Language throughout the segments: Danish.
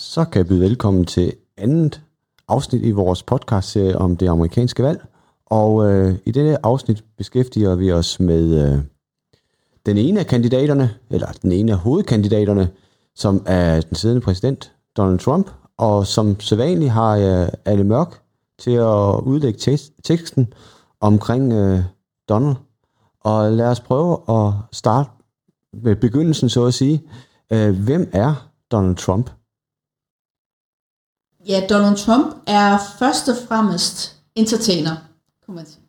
så kan jeg byde velkommen til andet afsnit i vores podcastserie om det amerikanske valg. Og øh, i dette afsnit beskæftiger vi os med øh, den ene af kandidaterne, eller den ene af hovedkandidaterne, som er den siddende præsident, Donald Trump, og som sædvanligt har øh, jeg Anne Mørk til at udlægge teksten omkring øh, Donald. Og lad os prøve at starte med begyndelsen, så at sige. Øh, hvem er Donald Trump? Ja, Donald Trump er først og fremmest entertainer, kunne man sige.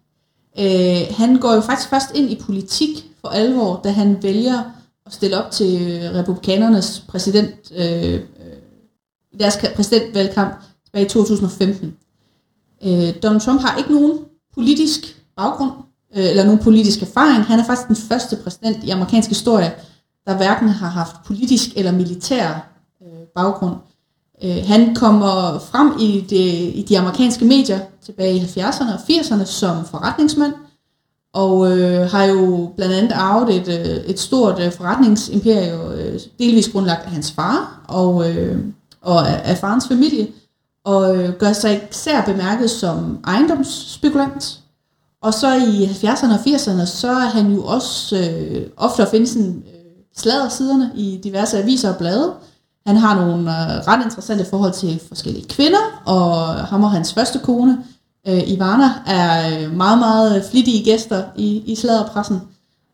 Øh, han går jo faktisk først ind i politik for alvor, da han vælger at stille op til republikanernes præsident, øh, øh deres præsidentvalgkamp tilbage i 2015. Øh, Donald Trump har ikke nogen politisk baggrund, øh, eller nogen politisk erfaring. Han er faktisk den første præsident i amerikansk historie, der hverken har haft politisk eller militær øh, baggrund. Øh, han kommer frem i, det, i de amerikanske medier tilbage i 70'erne og 80'erne som forretningsmand, og øh, har jo blandt andet arvet et, øh, et stort øh, forretningsimperium, øh, delvis grundlagt af hans far og, øh, og af, af farens familie, og øh, gør sig især bemærket som ejendomsspekulant. Og så i 70'erne og 80'erne, så er han jo også øh, ofte at finde sådan, øh, sladdersiderne i diverse aviser og blade. Han har nogle øh, ret interessante forhold til forskellige kvinder, og ham og hans første kone, øh, Ivana, er øh, meget, meget flittige gæster i, i sladderpressen.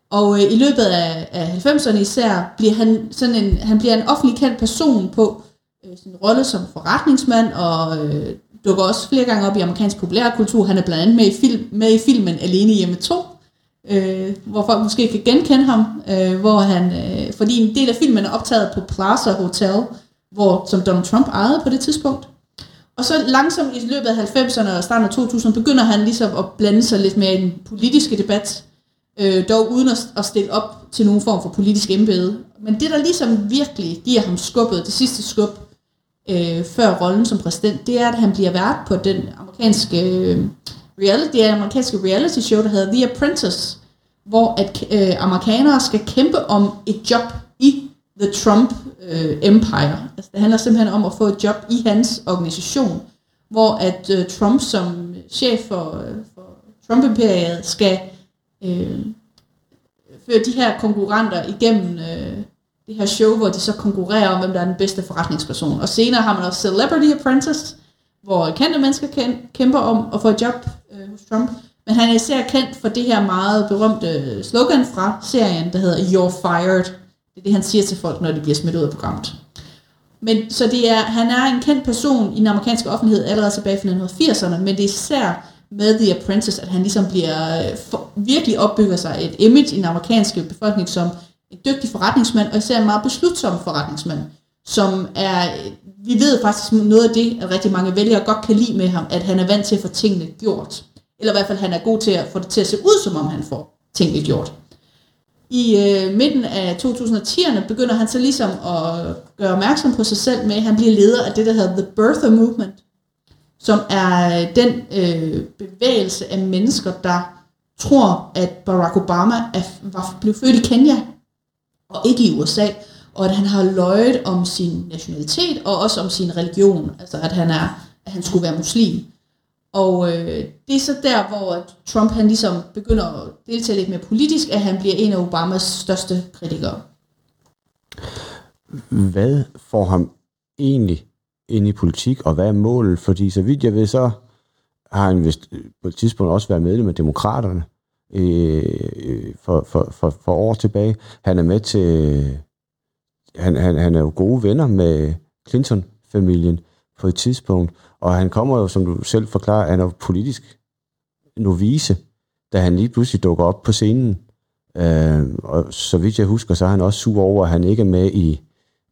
Og øh, i løbet af, af 90'erne især bliver han sådan en, han bliver en offentlig kendt person på øh, sin rolle som forretningsmand, og øh, dukker også flere gange op i amerikansk populærkultur. Han er blandt andet med i, film, med i filmen Alene hjemme 2, øh, hvor folk måske kan genkende ham, øh, hvor han, øh, fordi en del af filmen er optaget på Plaza Hotel, hvor, som Donald Trump ejede på det tidspunkt. Og så langsomt i løbet af 90'erne og starten af 2000 begynder han ligesom at blande sig lidt mere i den politiske debat, øh, dog uden at, at stille op til nogen form for politisk embede. Men det, der ligesom virkelig giver ham skubbet, det sidste skub, øh, før rollen som præsident, det er, at han bliver vært på den amerikanske øh, reality, det amerikanske reality show, der hedder The Apprentice, hvor at øh, amerikanere skal kæmpe om et job i The Trump øh, Empire. Altså, det handler simpelthen om at få et job i hans organisation, hvor at øh, Trump som chef for, øh, for Trump-imperiet skal øh, føre de her konkurrenter igennem øh, det her show, hvor de så konkurrerer om, hvem der er den bedste forretningsperson. Og senere har man også Celebrity Apprentice, hvor kendte mennesker kæmper om at få et job øh, hos Trump. Men han er især kendt for det her meget berømte slogan fra serien, der hedder You're Fired. Det er det, han siger til folk, når de bliver smidt ud af programmet. Men så det er, han er en kendt person i den amerikanske offentlighed allerede tilbage fra 1980'erne, men det er især med The Apprentice, at han ligesom bliver, øh, for, virkelig opbygger sig et image i den amerikanske befolkning som en dygtig forretningsmand, og især en meget beslutsom forretningsmand, som er, vi ved faktisk noget af det, at rigtig mange vælgere godt kan lide med ham, at han er vant til at få tingene gjort. Eller i hvert fald, han er god til at få det til at se ud, som om han får tingene gjort. I øh, midten af 2010'erne begynder han så ligesom at gøre opmærksom på sig selv med, at han bliver leder af det, der hedder The Birther Movement, som er øh, den øh, bevægelse af mennesker, der tror, at Barack Obama er, var, blev født i Kenya, og ikke i USA, og at han har løjet om sin nationalitet, og også om sin religion, altså at han, er, at han skulle være muslim. Og øh, det er så der, hvor Trump han ligesom begynder at deltage lidt mere politisk, at han bliver en af Obamas største kritikere. Hvad får ham egentlig ind i politik, og hvad er målet? Fordi så vidt jeg ved, så har han vist øh, på et tidspunkt også været medlem af demokraterne øh, øh, for, for, for, for år tilbage. Han er med til... Øh, han, han, han er jo gode venner med Clinton-familien på et tidspunkt, og han kommer jo, som du selv forklarer, han er politisk novice, da han lige pludselig dukker op på scenen. Øh, og så vidt jeg husker, så er han også sur over, at han ikke er med i,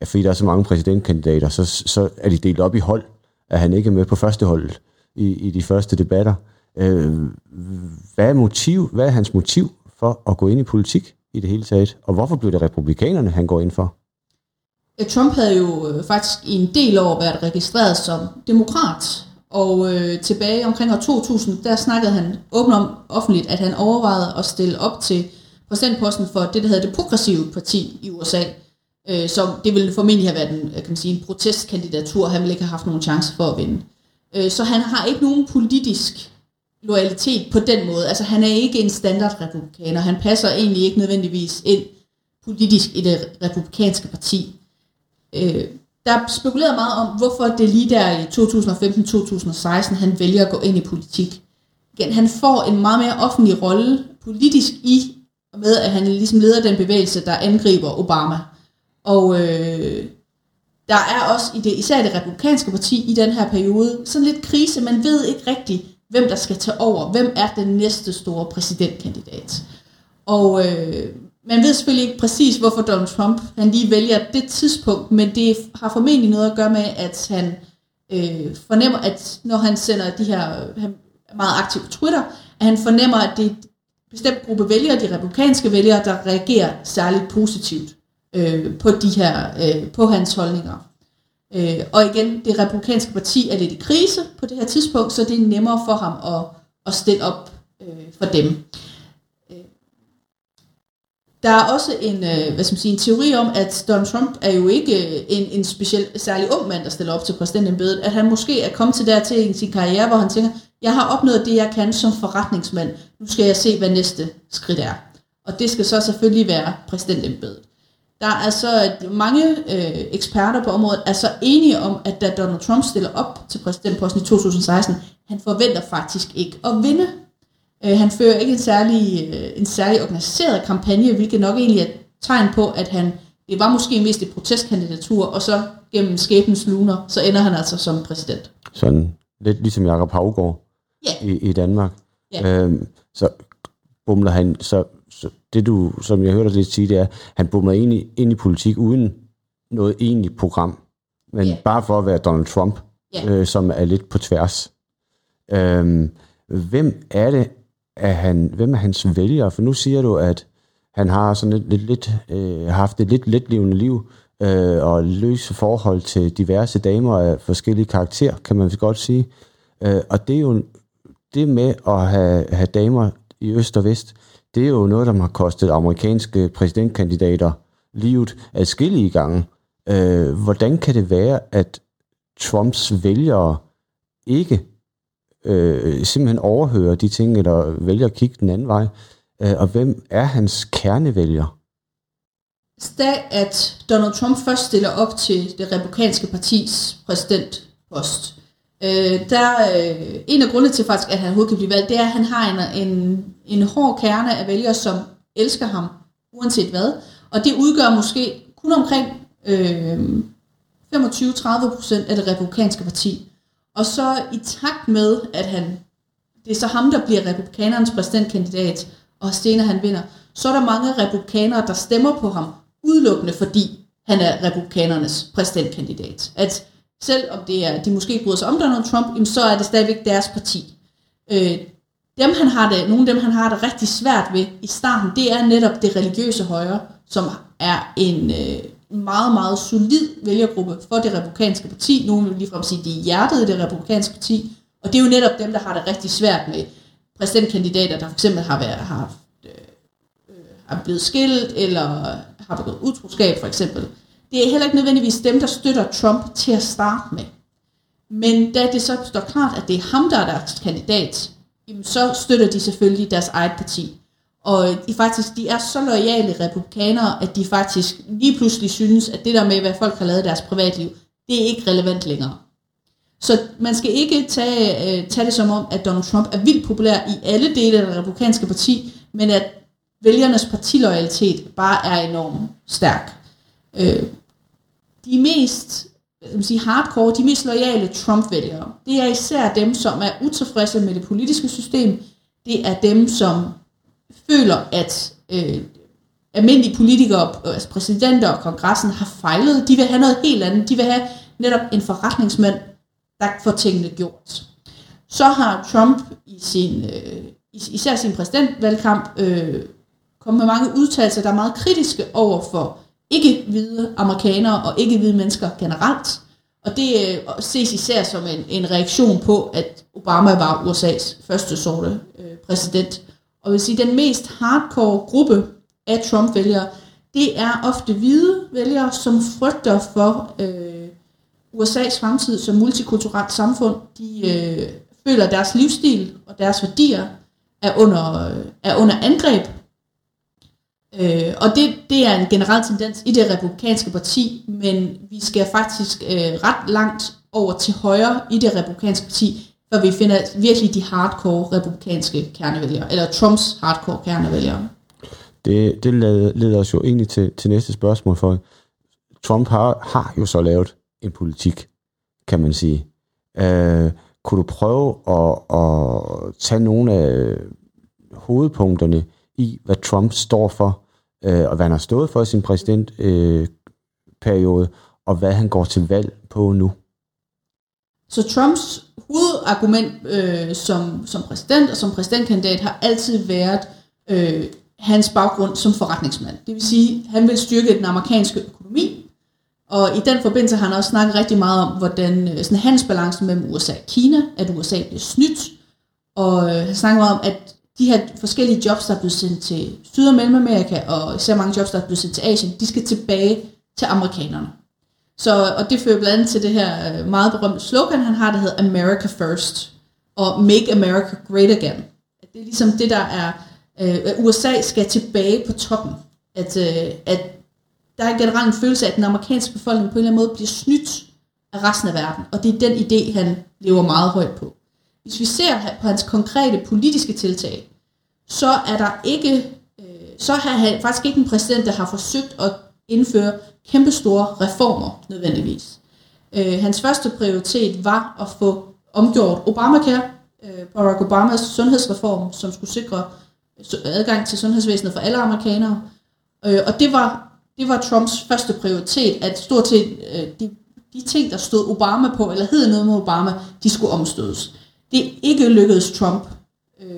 fordi der er så mange præsidentkandidater, så, så er de delt op i hold, at han ikke er med på første hold i, i de første debatter. Øh, hvad, er motiv, hvad er hans motiv for at gå ind i politik i det hele taget? Og hvorfor blev det republikanerne, han går ind for? Øh, Trump havde jo øh, faktisk i en del år været registreret som demokrat, og øh, tilbage omkring år 2000, der snakkede han åbent om offentligt, at han overvejede at stille op til præsidentposten for det, der hedder det progressive parti i USA, Øh, så det ville formentlig have været en, øh, kan man sige, en protestkandidatur, han ville ikke have haft nogen chance for at vinde. Øh, så han har ikke nogen politisk loyalitet på den måde. Altså han er ikke en standardrepublikaner. Han passer egentlig ikke nødvendigvis ind politisk i det republikanske parti. Øh, der spekulerede meget om, hvorfor det lige der i 2015-2016, han vælger at gå ind i politik. Igen, han får en meget mere offentlig rolle politisk i, med at han ligesom leder den bevægelse, der angriber Obama. Og øh, der er også i det, især det republikanske parti i den her periode sådan lidt krise. Man ved ikke rigtigt, hvem der skal tage over. Hvem er den næste store præsidentkandidat? Og øh, man ved selvfølgelig ikke præcis, hvorfor Donald Trump han lige vælger det tidspunkt, men det har formentlig noget at gøre med, at han øh, fornemmer, at når han sender de her, han er meget aktiv på Twitter, at han fornemmer, at det er en bestemt gruppe vælgere, de republikanske vælgere, der reagerer særligt positivt øh, på de her, øh, på hans holdninger. Øh, og igen, det republikanske parti er lidt i krise på det her tidspunkt, så det er nemmere for ham at, at stille op øh, for dem. Der er også en, øh, hvad skal man sige, en teori om, at Donald Trump er jo ikke øh, en, en speciel, særlig ung mand, der stiller op til præsidentembedet, at han måske er kommet til dertil i sin karriere, hvor han tænker, jeg har opnået det, jeg kan som forretningsmand, nu skal jeg se, hvad næste skridt er. Og det skal så selvfølgelig være præsidentembedet. Der er altså mange øh, eksperter på området er så enige om, at da Donald Trump stiller op til præsidentposten i 2016, han forventer faktisk ikke at vinde. Øh, han fører ikke en særlig, øh, en særlig organiseret kampagne, hvilket nok egentlig er tegn på, at han det var måske mest et protestkandidatur, og så gennem skæbens luner, så ender han altså som præsident. Sådan lidt ligesom Jakob Havgård Ja. i, i Danmark. Ja. Øhm, så bumler han, så, så det du, som jeg hørte dig lidt sige, det er, han bumler ind i, ind i politik uden noget egentligt program, men Ja. bare for at være Donald Trump, Ja. øh, som er lidt på tværs. Øhm, hvem er det, er, han, hvem er hans vælgere? For nu siger du, at han har sådan lidt, lidt, lidt øh, haft et lidt letlevende liv, øh, og løse forhold til diverse damer af forskellige karakter, kan man godt sige. Øh, og det er jo det med at have, have damer i øst og vest, det er jo noget, der har kostet amerikanske præsidentkandidater livet adskillige gange. Øh, hvordan kan det være, at Trumps vælgere ikke øh, simpelthen overhører de ting, eller vælger at kigge den anden vej? Øh, og hvem er hans kernevælger? Da at Donald Trump først stiller op til det republikanske partis præsidentpost, øh, der øh, en af grundene til faktisk, at han overhovedet kan blive valgt, det er, at han har en, en, en hård kerne af vælgere, som elsker ham, uanset hvad. Og det udgør måske kun omkring øh, 25-30 procent af det republikanske parti. Og så i takt med, at han, det er så ham, der bliver republikanernes præsidentkandidat, og senere han vinder, så er der mange republikanere, der stemmer på ham, udelukkende fordi han er republikanernes præsidentkandidat. At selvom det er, de måske bryder sig om Donald Trump, jamen, så er det stadigvæk deres parti. Øh, dem han har det, nogle af dem han har det rigtig svært ved i starten, det er netop det religiøse højre, som er en øh, meget, meget solid vælgergruppe for det republikanske parti. Nogle vil ligefrem sige, at de er hjertet i det republikanske parti, og det er jo netop dem, der har det rigtig svært med præsidentkandidater, der for eksempel har været, har, øh, øh, har blevet skilt, eller har begået utroskab for eksempel. Det er heller ikke nødvendigvis dem, der støtter Trump til at starte med. Men da det så står klart, at det er ham, der er deres kandidat, jamen så støtter de selvfølgelig deres eget parti. Og de faktisk, de er så loyale republikanere, at de faktisk lige pludselig synes, at det der med, hvad folk har lavet i deres privatliv, det er ikke relevant længere. Så man skal ikke tage, øh, tage det som om, at Donald Trump er vildt populær i alle dele af det republikanske parti, men at vælgernes partiloyalitet bare er enormt stærk. Øh, de mest man sige, hardcore, de mest loyale Trump-vælgere, det er især dem, som er utilfredse med det politiske system. Det er dem, som føler, at øh, almindelige politikere, altså præsidenter og kongressen har fejlet. De vil have noget helt andet. De vil have netop en forretningsmand, der får tingene gjort. Så har Trump i sin, øh, især sin præsidentvalgkamp øh, kommet med mange udtalelser, der er meget kritiske over for ikke-hvide amerikanere og ikke-hvide mennesker generelt. Og det øh, ses især som en, en reaktion på, at Obama var USA's første sorte øh, præsident. Og vil sige, den mest hardcore gruppe af Trump-vælgere, det er ofte hvide vælgere, som frygter for øh, USA's fremtid som multikulturelt samfund. De øh, føler, at deres livsstil og deres værdier er under, øh, er under angreb. Øh, og det, det er en generel tendens i det republikanske parti, men vi skal faktisk øh, ret langt over til højre i det republikanske parti, når vi finder virkelig de hardcore republikanske kernevælgere, eller Trumps hardcore kernevælgere. Det, det leder os jo egentlig til, til næste spørgsmål, for Trump har, har jo så lavet en politik, kan man sige. Øh, kunne du prøve at, at tage nogle af hovedpunkterne i, hvad Trump står for, øh, og hvad han har stået for i sin præsidentperiode, øh, og hvad han går til valg på nu? Så Trumps hovedargument øh, som, som præsident og som præsidentkandidat har altid været øh, hans baggrund som forretningsmand. Det vil sige, at han vil styrke den amerikanske økonomi, og i den forbindelse har han også snakket rigtig meget om, hvordan øh, sådan handelsbalancen mellem USA og Kina, at USA bliver snydt, og øh, han snakker meget om, at de her forskellige jobs, der er blevet sendt til Syd- og Mellemamerika, og især mange jobs, der er blevet sendt til Asien, de skal tilbage til amerikanerne. Så, og det fører blandt andet til det her øh, meget berømte slogan, han har, der hedder America First, og Make America Great Again. Det er ligesom det, der er, øh, at USA skal tilbage på toppen. At, øh, at der er generelt en følelse af, at den amerikanske befolkning på en eller anden måde bliver snydt af resten af verden, og det er den idé, han lever meget højt på. Hvis vi ser på hans konkrete politiske tiltag, så er der ikke, så har han faktisk ikke en præsident, der har forsøgt at indføre kæmpestore reformer nødvendigvis. Øh, hans første prioritet var at få omgjort Obamacare, øh, Barack Obamas sundhedsreform, som skulle sikre adgang til sundhedsvæsenet for alle amerikanere. Øh, og det var, det var Trumps første prioritet, at stort set øh, de, de ting, der stod Obama på, eller hed noget med Obama, de skulle omstødes. Det ikke lykkedes Trump, øh,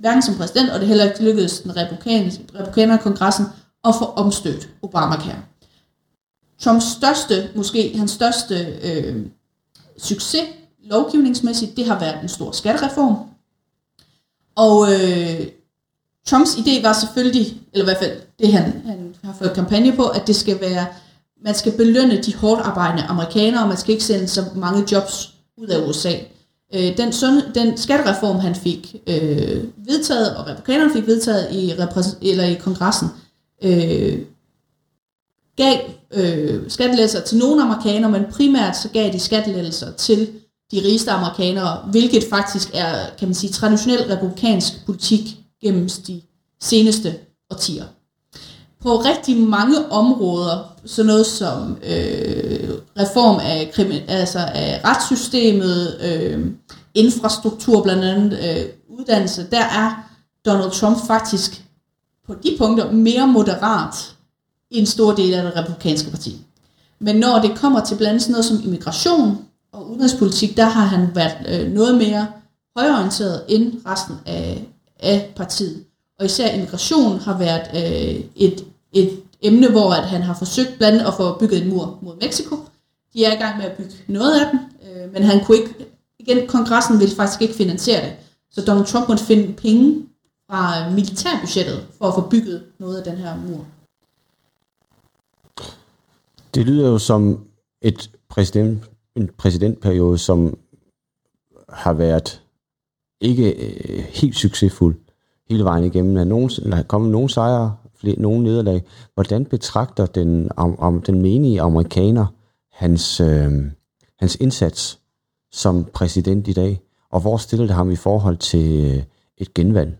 hverken som præsident, og det heller ikke lykkedes den republikanske kongressen at få omstødt Obamacare. Trumps største, måske hans største øh, succes lovgivningsmæssigt, det har været en stor skattereform. Og øh, Trumps idé var selvfølgelig, eller i hvert fald det han, han har fået kampagne på, at det skal være, man skal belønne de hårdt arbejdende amerikanere, og man skal ikke sende så mange jobs ud af USA. Øh, den, sund, den skattereform, han fik øh, vedtaget, og republikanerne fik vedtaget i, eller i kongressen, øh, gav øh, skattelettelser til nogle amerikanere, men primært så gav de skattelettelser til de rigeste amerikanere, hvilket faktisk er, kan man sige, traditionel republikansk politik gennem de seneste årtier. På rigtig mange områder, så noget som øh, reform af, altså af retssystemet, øh, infrastruktur blandt andet, øh, uddannelse, der er Donald Trump faktisk på de punkter mere moderat i en stor del af det republikanske parti. Men når det kommer til blandt andet sådan noget som immigration og udenrigspolitik, der har han været øh, noget mere højorienteret end resten af, af partiet. Og især immigration har været øh, et, et emne, hvor at han har forsøgt blandt andet at få bygget en mur mod Mexico. De er i gang med at bygge noget af den, øh, men han kunne ikke, igen, kongressen ville faktisk ikke finansiere det. Så Donald Trump måtte finde penge fra militærbudgettet for at få bygget noget af den her mur. Det lyder jo som et præsident, en præsidentperiode, som har været ikke øh, helt succesfuld hele vejen igennem. Der er, nogen, der er kommet nogle sejre, flere, nogle nederlag. Hvordan betragter den, om, om, den menige amerikaner hans, øh, hans indsats som præsident i dag? Og hvor stiller det ham i forhold til øh, et genvalg?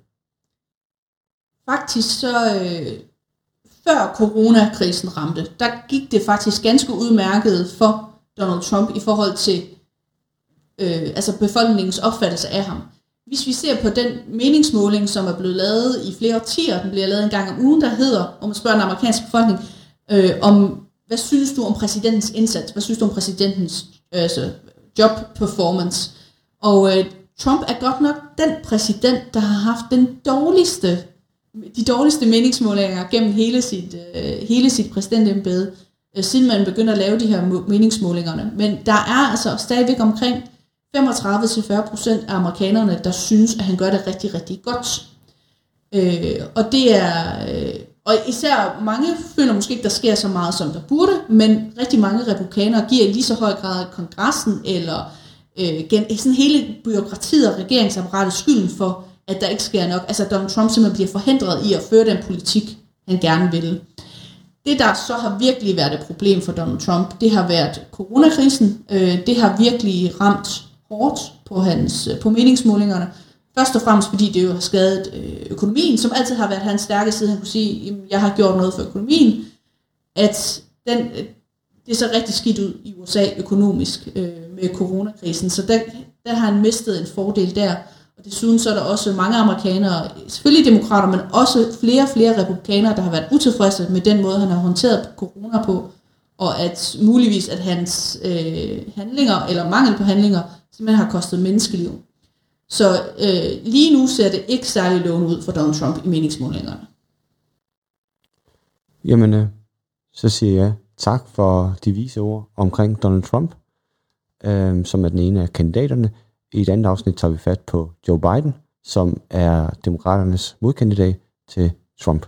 Faktisk så, øh, før coronakrisen ramte, der gik det faktisk ganske udmærket for Donald Trump i forhold til øh, altså befolkningens opfattelse af ham. Hvis vi ser på den meningsmåling, som er blevet lavet i flere årtier, den bliver lavet en gang om ugen, der hedder, om man spørger den amerikanske befolkning, øh, om hvad synes du om præsidentens indsats? Hvad synes du om præsidentens øh, altså, job performance? Og øh, Trump er godt nok den præsident, der har haft den dårligste de dårligste meningsmålinger gennem hele sit, øh, hele sit præsidentembede, øh, siden man begynder at lave de her meningsmålingerne. Men der er altså stadigvæk omkring 35-40% af amerikanerne, der synes, at han gør det rigtig, rigtig godt. Øh, og det er... Øh, og især mange føler måske ikke, der sker så meget, som der burde, men rigtig mange republikanere giver i lige så høj grad kongressen eller øh, gen, sådan hele byråkratiet og regeringsapparatet skylden for, at der ikke sker nok. Altså Donald Trump simpelthen bliver forhindret i at føre den politik, han gerne vil. Det, der så har virkelig været et problem for Donald Trump, det har været coronakrisen. Øh, det har virkelig ramt hårdt på, hans, øh, på meningsmålingerne. Først og fremmest fordi det jo har skadet øh, økonomien, som altid har været hans stærke side. Han kunne sige, at jeg har gjort noget for økonomien. At den, det så rigtig skidt ud i USA økonomisk øh, med coronakrisen. Så der, der har han mistet en fordel der. Og desuden så er der også mange amerikanere, selvfølgelig demokrater, men også flere og flere republikanere, der har været utilfredse med den måde, han har håndteret corona på, og at muligvis at hans øh, handlinger, eller mangel på handlinger, simpelthen har kostet menneskeliv. Så øh, lige nu ser det ikke særlig lovende ud for Donald Trump i meningsmålingerne. Jamen, øh, så siger jeg tak for de vise ord omkring Donald Trump, øh, som er den ene af kandidaterne. I et andet afsnit tager vi fat på Joe Biden, som er demokraternes modkandidat til Trump.